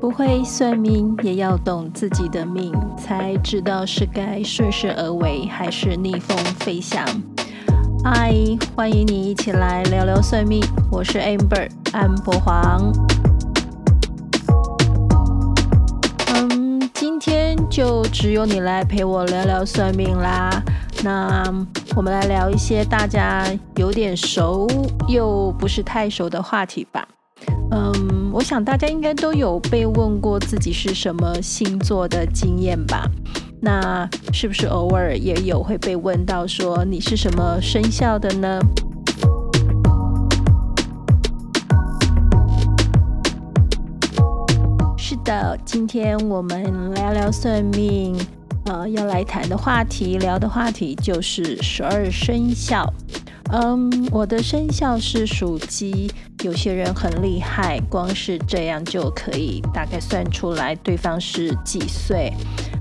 不会算命，也要懂自己的命，才知道是该顺势而为，还是逆风飞翔。嗨，欢迎你一起来聊聊算命，我是 Amber 安博黄。嗯，今天就只有你来陪我聊聊算命啦。那我们来聊一些大家有点熟又不是太熟的话题吧。嗯，我想大家应该都有被问过自己是什么星座的经验吧？那是不是偶尔也有会被问到说你是什么生肖的呢？是的，今天我们聊聊算命，呃，要来谈的话题，聊的话题就是十二生肖。嗯，我的生肖是属鸡。有些人很厉害，光是这样就可以大概算出来对方是几岁。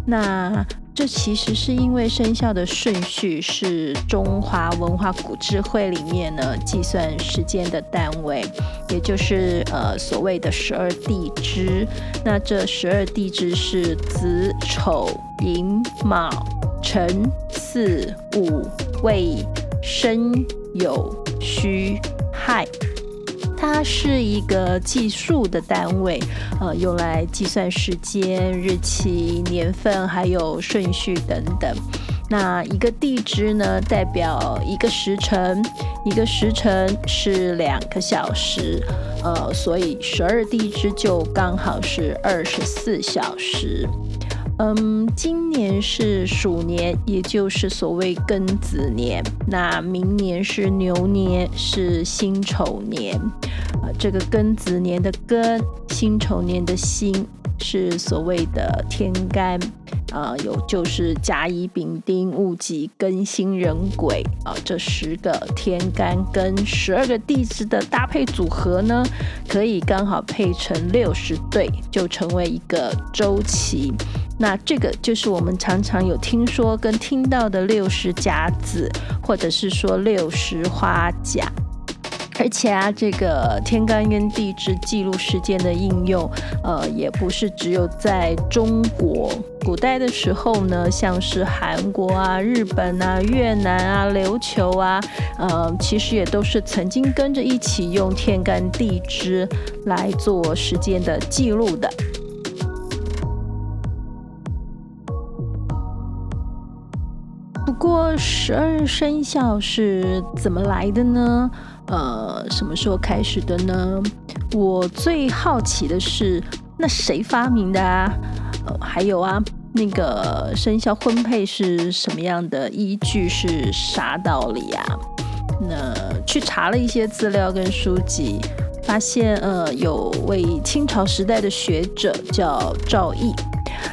那这其实是因为生肖的顺序是中华文化古智慧里面呢计算时间的单位，也就是呃所谓的十二地支。那这十二地支是子丑寅卯辰巳午未。申酉戌亥，它是一个计数的单位，呃，用来计算时间、日期、年份，还有顺序等等。那一个地支呢，代表一个时辰，一个时辰是两个小时，呃，所以十二地支就刚好是二十四小时。嗯，今年是鼠年，也就是所谓庚子年。那明年是牛年，是辛丑年。啊，这个庚子年的庚，辛丑年的辛，是所谓的天干。啊，有就是甲乙丙丁戊己庚辛壬癸啊，这十个天干跟十二个地支的搭配组合呢，可以刚好配成六十对，就成为一个周期。那这个就是我们常常有听说跟听到的六十甲子，或者是说六十花甲。而且啊，这个天干跟地支记录时间的应用，呃，也不是只有在中国。古代的时候呢，像是韩国啊、日本啊、越南啊、琉球啊，呃，其实也都是曾经跟着一起用天干地支来做时间的记录的。十二生肖是怎么来的呢？呃，什么时候开始的呢？我最好奇的是，那谁发明的啊？呃，还有啊，那个生肖婚配是什么样的依据？是啥道理啊？那去查了一些资料跟书籍，发现呃，有位清朝时代的学者叫赵翼。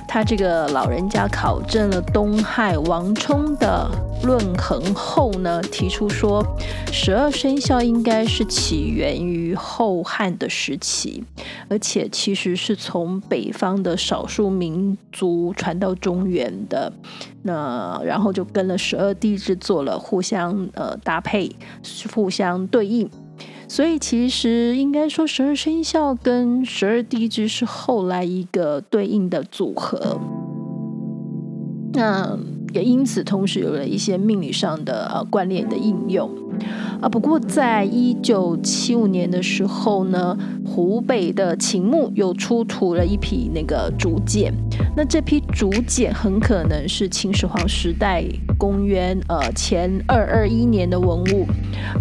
他这个老人家考证了东汉王充的论衡后呢，提出说，十二生肖应该是起源于后汉的时期，而且其实是从北方的少数民族传到中原的。那然后就跟了十二地支做了互相呃搭配，互相对应。所以其实应该说，十二生肖跟十二地支是后来一个对应的组合。那也因此，同时有了一些命理上的呃关联的应用。啊，不过在一九七五年的时候呢，湖北的秦墓又出土了一批那个竹简。那这批竹简很可能是秦始皇时代，公元呃前二二一年的文物。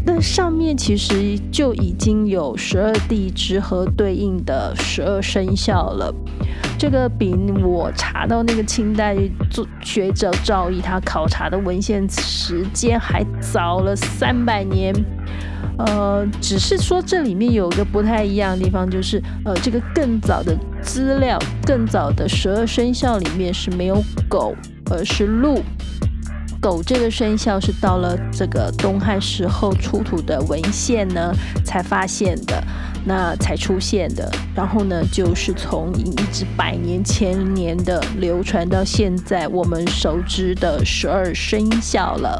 那上面其实就已经有十二地支和对应的十二生肖了。这个比我查到那个清代做学者赵翼他考察的文献时间还早了三百百年。呃，只是说这里面有一个不太一样的地方，就是呃，这个更早的资料，更早的十二生肖里面是没有狗，而是鹿。狗这个生肖是到了这个东汉时候出土的文献呢才发现的，那才出现的。然后呢，就是从一直百年千年的流传到现在我们熟知的十二生肖了。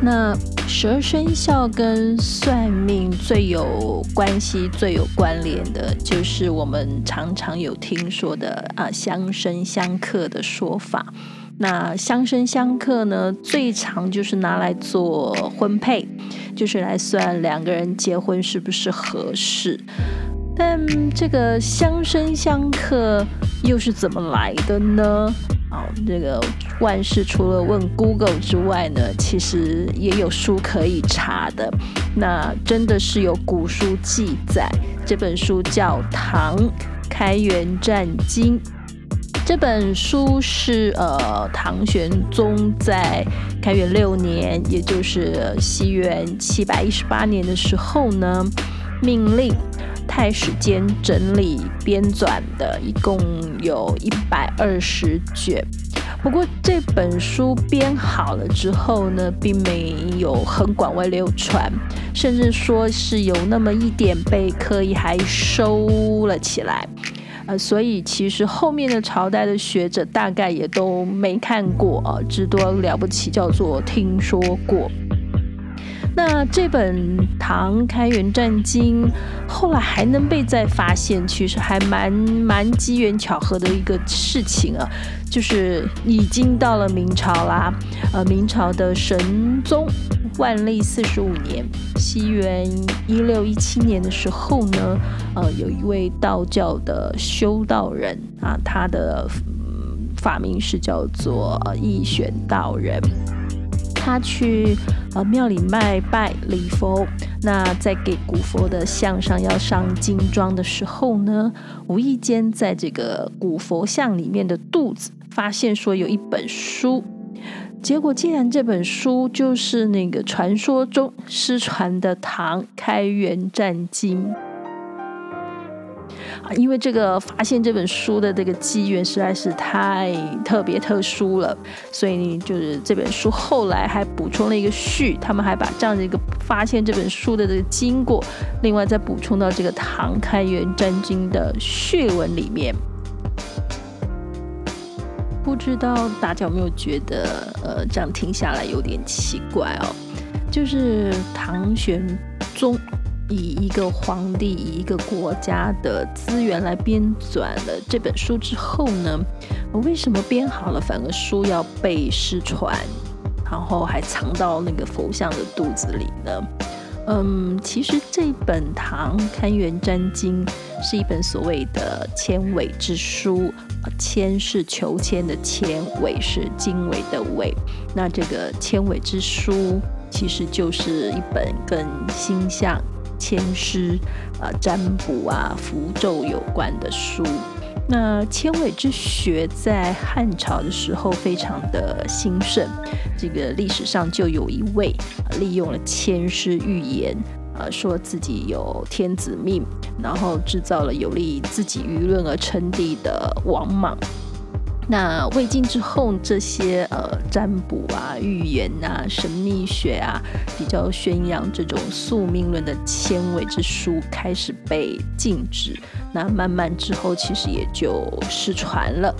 那十二生肖跟算命最有关系、最有关联的，就是我们常常有听说的啊，相生相克的说法。那相生相克呢，最常就是拿来做婚配，就是来算两个人结婚是不是合适。但这个相生相克又是怎么来的呢？啊，这个万事除了问 Google 之外呢，其实也有书可以查的。那真的是有古书记载，这本书叫《唐开元战经》。这本书是呃唐玄宗在开元六年，也就是西元七百一十八年的时候呢，命令太史间整理编纂的，一共有一百二十卷。不过这本书编好了之后呢，并没有很广为流传，甚至说是有那么一点被刻意还收了起来。呃，所以其实后面的朝代的学者大概也都没看过啊，至多了不起叫做听说过。那这本《唐开元战经》后来还能被再发现，其实还蛮蛮机缘巧合的一个事情啊，就是已经到了明朝啦。呃，明朝的神宗万历四十五年，西元一六一七年的时候呢，呃，有一位道教的修道人啊，他的法名是叫做义玄道人。他去呃庙里卖拜礼佛，那在给古佛的像上要上金装的时候呢，无意间在这个古佛像里面的肚子发现说有一本书。结果，竟然这本书就是那个传说中失传的《唐开元战经》！因为这个发现这本书的这个机缘实在是太特别特殊了，所以就是这本书后来还补充了一个序，他们还把这样的一个发现这本书的这个经过，另外再补充到这个《唐开元战经》的序文里面。不知道大家有没有觉得，呃，这样听下来有点奇怪哦。就是唐玄宗以一个皇帝、以一个国家的资源来编纂了这本书之后呢，为什么编好了反而书要被失传，然后还藏到那个佛像的肚子里呢？嗯，其实这本《唐开元战经》是一本所谓的签纬之书。千是求签的千，纬是经纬的纬。那这个签纬之书，其实就是一本跟星象、签诗、啊占卜啊、符咒有关的书。那千尾之学在汉朝的时候非常的兴盛，这个历史上就有一位利用了签诗预言。呃，说自己有天子命，然后制造了有利于自己舆论而称帝的王莽。那魏晋之后，这些呃占卜啊、预言啊、神秘学啊，比较宣扬这种宿命论的签纬之书开始被禁止。那慢慢之后，其实也就失传了。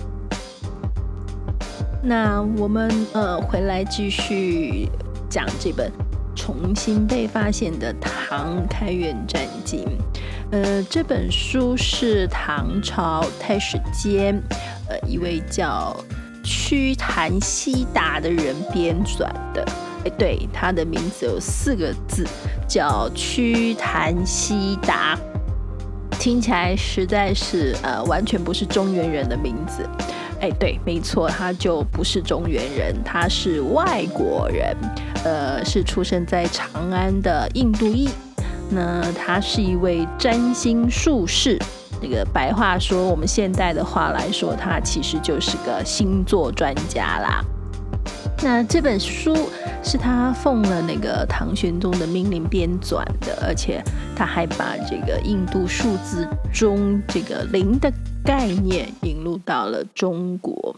那我们呃回来继续讲这本。重新被发现的《唐开元战经》，呃，这本书是唐朝太史监，呃，一位叫瞿昙悉达的人编纂的。哎，对，他的名字有四个字，叫瞿昙悉达，听起来实在是呃，完全不是中原人的名字。哎，对，没错，他就不是中原人，他是外国人。呃，是出生在长安的印度裔。那他是一位占星术士。这个白话说，我们现代的话来说，他其实就是个星座专家啦。那这本书是他奉了那个唐玄宗的命令编纂的，而且他还把这个印度数字中这个零的概念引入到了中国。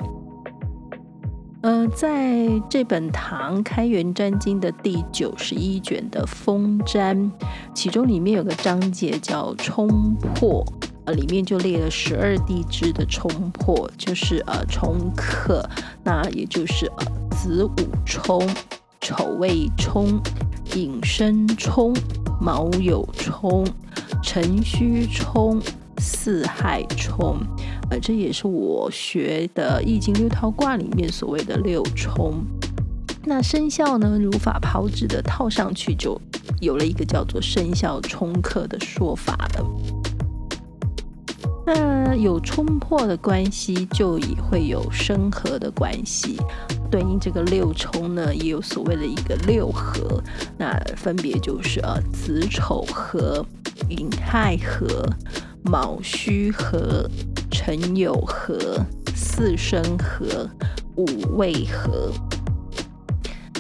呃，在这本《唐开元占经》的第九十一卷的封占，其中里面有个章节叫冲破，呃，里面就列了十二地支的冲破，就是呃冲克，那也就是呃子午冲、丑未冲、寅申冲、卯酉冲、辰戌冲、巳亥冲，呃，这也是我学的《易经》六套卦里面所谓的六冲。那生肖呢，如法炮制的套上去，就有了一个叫做生肖冲克的说法了。那有冲破的关系，就也会有生合的关系。对应这个六冲呢，也有所谓的一个六合，那分别就是呃子丑合、寅亥合、卯戌合、辰酉合、巳申合、午未合。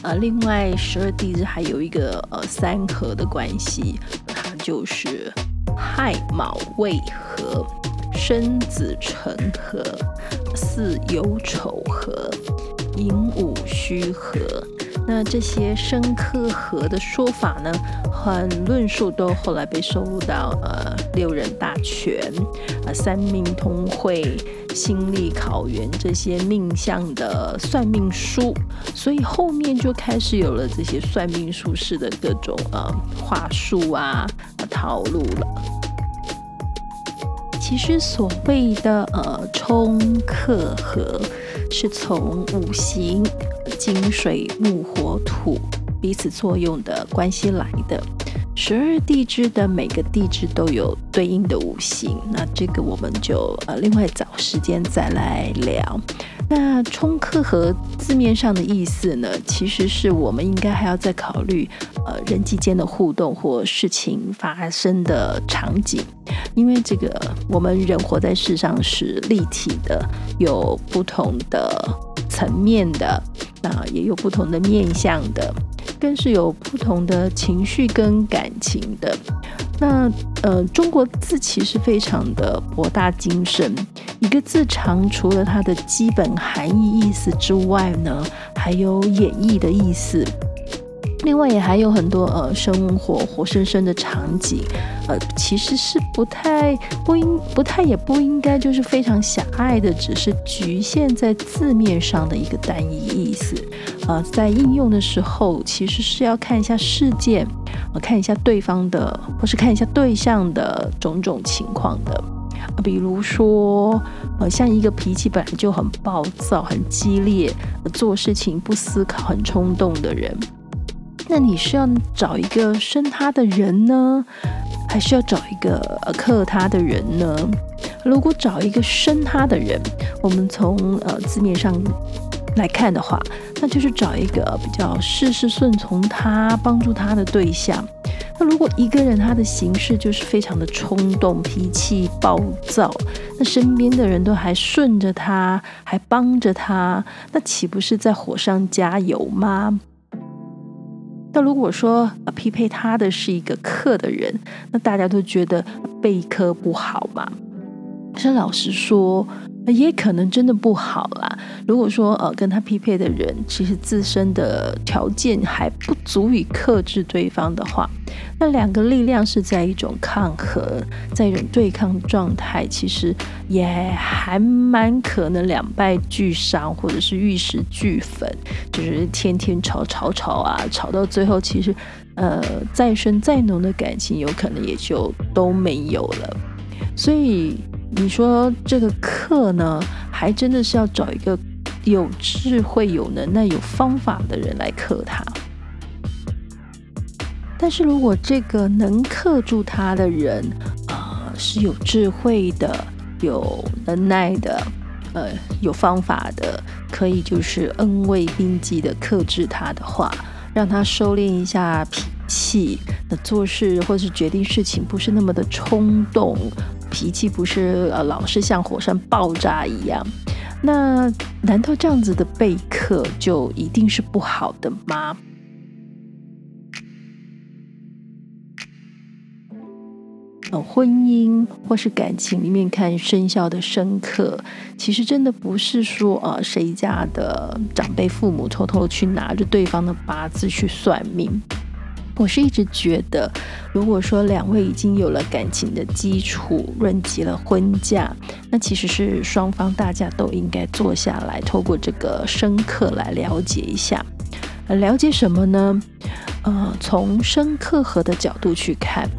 呃，另外十二地支还有一个呃三合的关系，它就是亥卯未合、申子辰合、巳酉丑合。寅午戌合，那这些生克合的说法呢，很论述都后来被收录到呃六人大全、呃三命通会、星历考源这些命相的算命书，所以后面就开始有了这些算命术士的各种呃话术啊、套路了。其实所谓的呃冲克合。是从五行金水木火土彼此作用的关系来的。十二地支的每个地支都有对应的五行，那这个我们就呃另外找时间再来聊。那冲克合字面上的意思呢，其实是我们应该还要再考虑呃人际间的互动或事情发生的场景，因为这个我们人活在世上是立体的，有不同的层面的，那也有不同的面向的。更是有不同的情绪跟感情的。那呃，中国字其实非常的博大精深，一个字长除了它的基本含义意思之外呢，还有演绎的意思。另外也还有很多呃生活活生生的场景，呃其实是不太不应不太也不应该就是非常狭隘的，只是局限在字面上的一个单一意思。呃，在应用的时候，其实是要看一下事件，呃，看一下对方的或是看一下对象的种种情况的。比如说呃像一个脾气本来就很暴躁、很激烈，做事情不思考、很冲动的人。那你是要找一个生他的人呢，还是要找一个克他的人呢？如果找一个生他的人，我们从呃字面上来看的话，那就是找一个比较事事顺从他、帮助他的对象。那如果一个人他的行事就是非常的冲动、脾气暴躁，那身边的人都还顺着他，还帮着他，那岂不是在火上加油吗？那如果说匹配他的是一个克的人，那大家都觉得被克不好嘛？可是老实说，也可能真的不好啦。如果说呃跟他匹配的人其实自身的条件还不足以克制对方的话，那两个力量是在一种抗衡，在一种对抗状态，其实也还蛮可能两败俱伤，或者是玉石俱焚，就是天天吵吵吵啊，吵到最后，其实呃再深再浓的感情，有可能也就都没有了。所以。你说这个克呢，还真的是要找一个有智慧、有能耐、有方法的人来克他。但是如果这个能克住他的人，呃，是有智慧的、有能耐的、呃，有方法的，可以就是恩威并济的克制他的话，让他收敛一下脾气，那做事或是决定事情不是那么的冲动。脾气不是呃老是像火山爆炸一样，那难道这样子的备课就一定是不好的吗？呃，婚姻或是感情里面看生肖的生克，其实真的不是说呃谁家的长辈父母偷偷去拿着对方的八字去算命。我是一直觉得，如果说两位已经有了感情的基础，论及了婚嫁，那其实是双方大家都应该坐下来，透过这个生克来了解一下。了解什么呢？呃，从生克合的角度去看，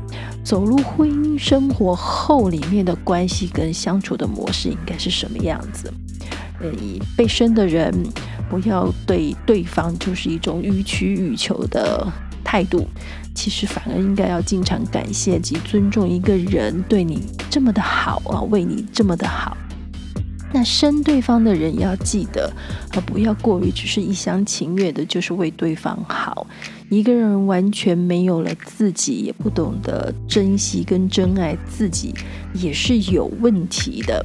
走入婚姻生活后，里面的关系跟相处的模式应该是什么样子？呃，被生的人不要对对方就是一种予取予求的态度，其实反而应该要经常感谢及尊重一个人对你这么的好啊，为你这么的好。那生对方的人要记得，啊，不要过于只是一厢情愿的，就是为对方好。一个人完全没有了自己，也不懂得珍惜跟珍爱自己，也是有问题的。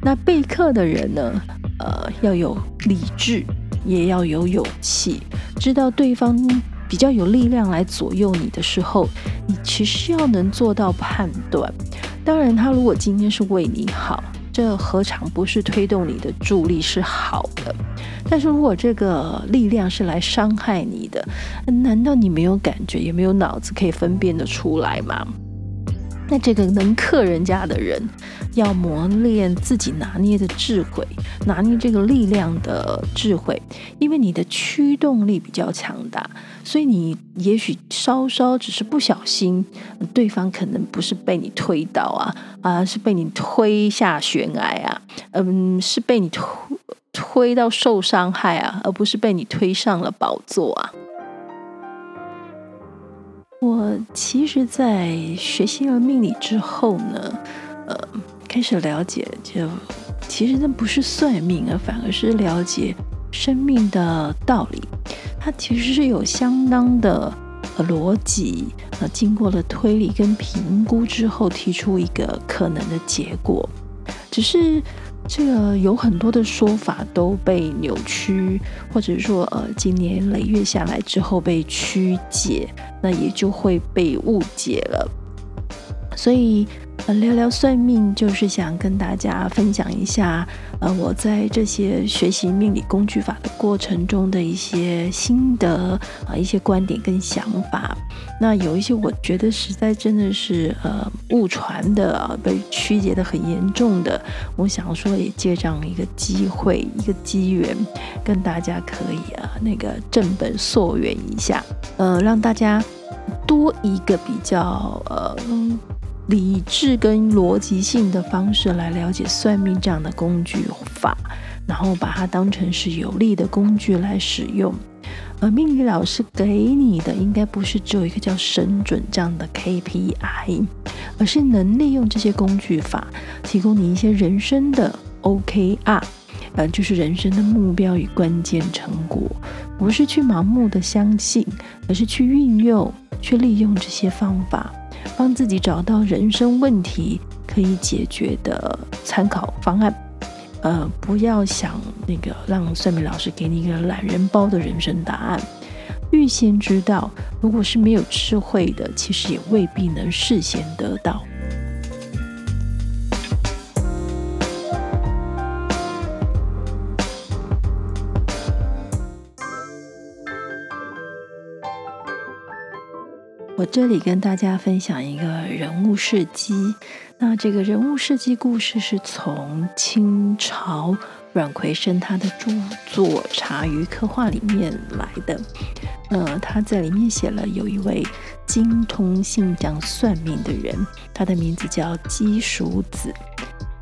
那备课的人呢，呃，要有理智，也要有勇气，知道对方比较有力量来左右你的时候，你其实要能做到判断。当然，他如果今天是为你好。这何尝不是推动你的助力是好的？但是如果这个力量是来伤害你的，难道你没有感觉，也没有脑子可以分辨得出来吗？那这个能克人家的人，要磨练自己拿捏的智慧，拿捏这个力量的智慧，因为你的驱动力比较强大，所以你也许稍稍只是不小心，对方可能不是被你推倒啊，啊，是被你推下悬崖啊，嗯，是被你推推到受伤害啊，而不是被你推上了宝座啊。我其实，在学习了命理之后呢，呃，开始了解，就其实那不是算命啊，反而是了解生命的道理。它其实是有相当的逻辑，呃，经过了推理跟评估之后，提出一个可能的结果，只是。这个有很多的说法都被扭曲，或者说呃，今年累月下来之后被曲解，那也就会被误解了。所以。呃，聊聊算命，就是想跟大家分享一下，呃，我在这些学习命理工具法的过程中的一些心得啊，一些观点跟想法。那有一些我觉得实在真的是呃误传的啊，被曲解的很严重的，我想说也借这样一个机会，一个机缘，跟大家可以啊那个正本溯源一下，呃，让大家多一个比较呃。理智跟逻辑性的方式来了解算命这样的工具法，然后把它当成是有力的工具来使用。而命理老师给你的应该不是只有一个叫神准这样的 KPI，而是能利用这些工具法，提供你一些人生的 OKR，呃，就是人生的目标与关键成果，不是去盲目的相信，而是去运用、去利用这些方法。帮自己找到人生问题可以解决的参考方案，呃，不要想那个让算命老师给你一个懒人包的人生答案，预先知道，如果是没有智慧的，其实也未必能事先得到。这里跟大家分享一个人物事迹。那这个人物事迹故事是从清朝阮奎生他的著作《茶余客话》里面来的。呃，他在里面写了有一位精通星象算命的人，他的名字叫姬叔子。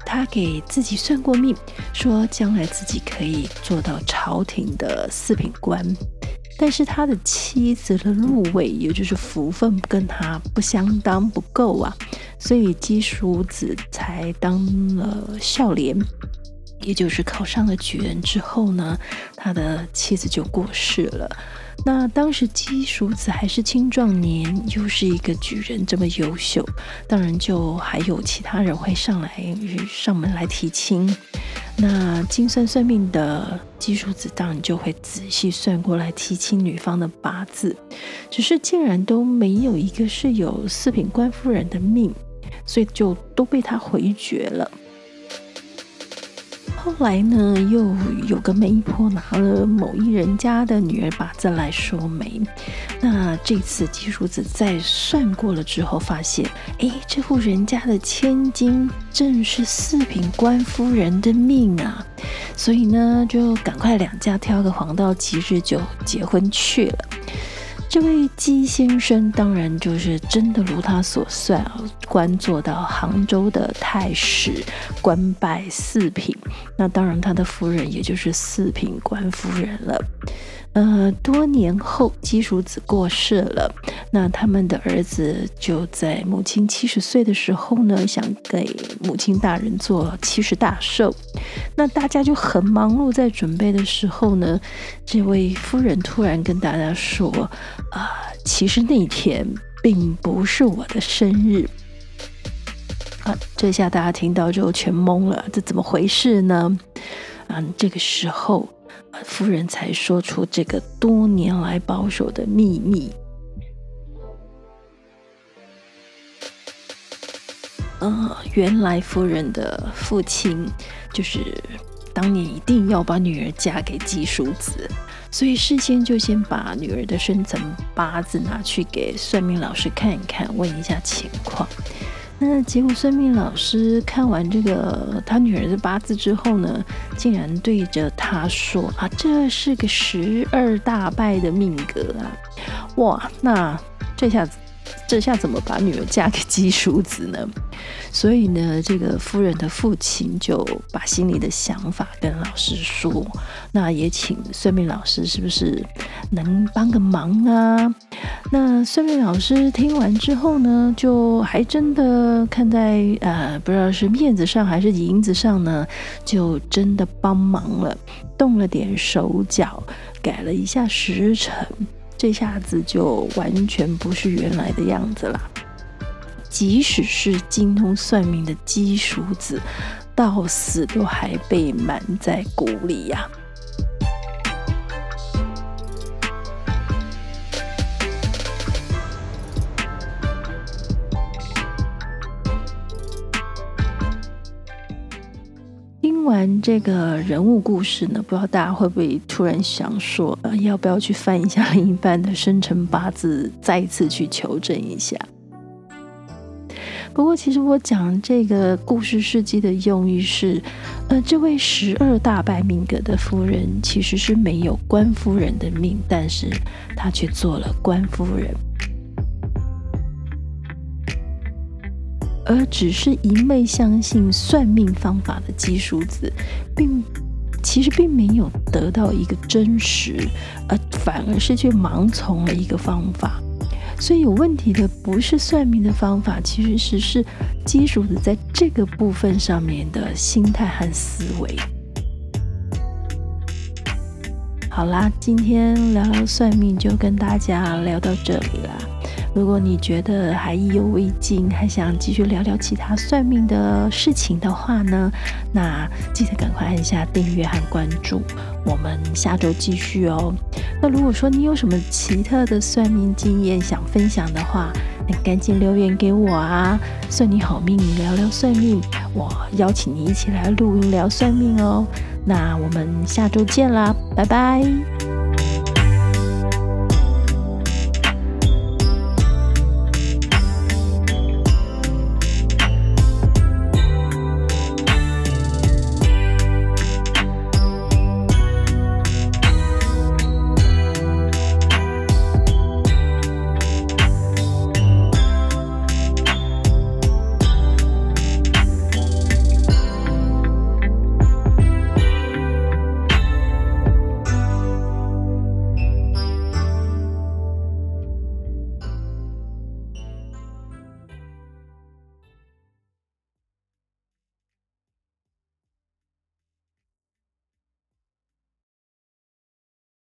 他给自己算过命，说将来自己可以做到朝廷的四品官。但是他的妻子的禄位，也就是福分跟他不相当，不够啊，所以姬叔子才当了孝廉，也就是考上了举人之后呢，他的妻子就过世了。那当时姬叔子还是青壮年，又是一个举人，这么优秀，当然就还有其他人会上来上门来提亲。那精算算命的姬叔子当然就会仔细算过来提亲女方的八字，只是竟然都没有一个是有四品官夫人的命，所以就都被他回绝了。后来呢，又有个媒婆拿了某一人家的女儿八字来说媒。那这次姬叔子在算过了之后，发现，哎，这户人家的千金正是四品官夫人的命啊！所以呢，就赶快两家挑个黄道吉日就结婚去了。这位姬先生当然就是真的如他所算啊，官做到杭州的太史，官拜四品。那当然，他的夫人也就是四品官夫人了。呃，多年后，姬叔子过世了。那他们的儿子就在母亲七十岁的时候呢，想给母亲大人做七十大寿。那大家就很忙碌在准备的时候呢，这位夫人突然跟大家说：“啊、其实那天并不是我的生日。”啊，这下大家听到之后全懵了，这怎么回事呢？嗯，这个时候。夫人才说出这个多年来保守的秘密。呃，原来夫人的父亲就是当年一定要把女儿嫁给姬叔子，所以事先就先把女儿的生辰八字拿去给算命老师看一看，问一下情况。那结果，算命老师看完这个他女儿的八字之后呢，竟然对着他说：“啊，这是个十二大败的命格啊！”哇，那这下子。这下怎么把女儿嫁给姬叔子呢？所以呢，这个夫人的父亲就把心里的想法跟老师说，那也请算命老师是不是能帮个忙啊？那算命老师听完之后呢，就还真的看在呃，不知道是面子上还是银子上呢，就真的帮忙了，动了点手脚，改了一下时辰。这下子就完全不是原来的样子了。即使是精通算命的姬叔子，到死都还被瞒在鼓里呀。完这个人物故事呢，不知道大家会不会突然想说，呃，要不要去翻一下另一半的生辰八字，再一次去求证一下？不过，其实我讲这个故事事迹的用意是，呃，这位十二大败命格的夫人其实是没有官夫人的命，但是她却做了官夫人。而只是一昧相信算命方法的姬叔子，并其实并没有得到一个真实，而反而是去盲从了一个方法。所以有问题的不是算命的方法，其实是是姬叔子在这个部分上面的心态和思维。好啦，今天聊聊算命就跟大家聊到这里啦。如果你觉得还意犹未尽，还想继续聊聊其他算命的事情的话呢，那记得赶快按下订阅和关注，我们下周继续哦。那如果说你有什么奇特的算命经验想分享的话，那赶紧留言给我啊！算你好命，聊聊算命，我邀请你一起来录音聊算命哦。那我们下周见啦，拜拜。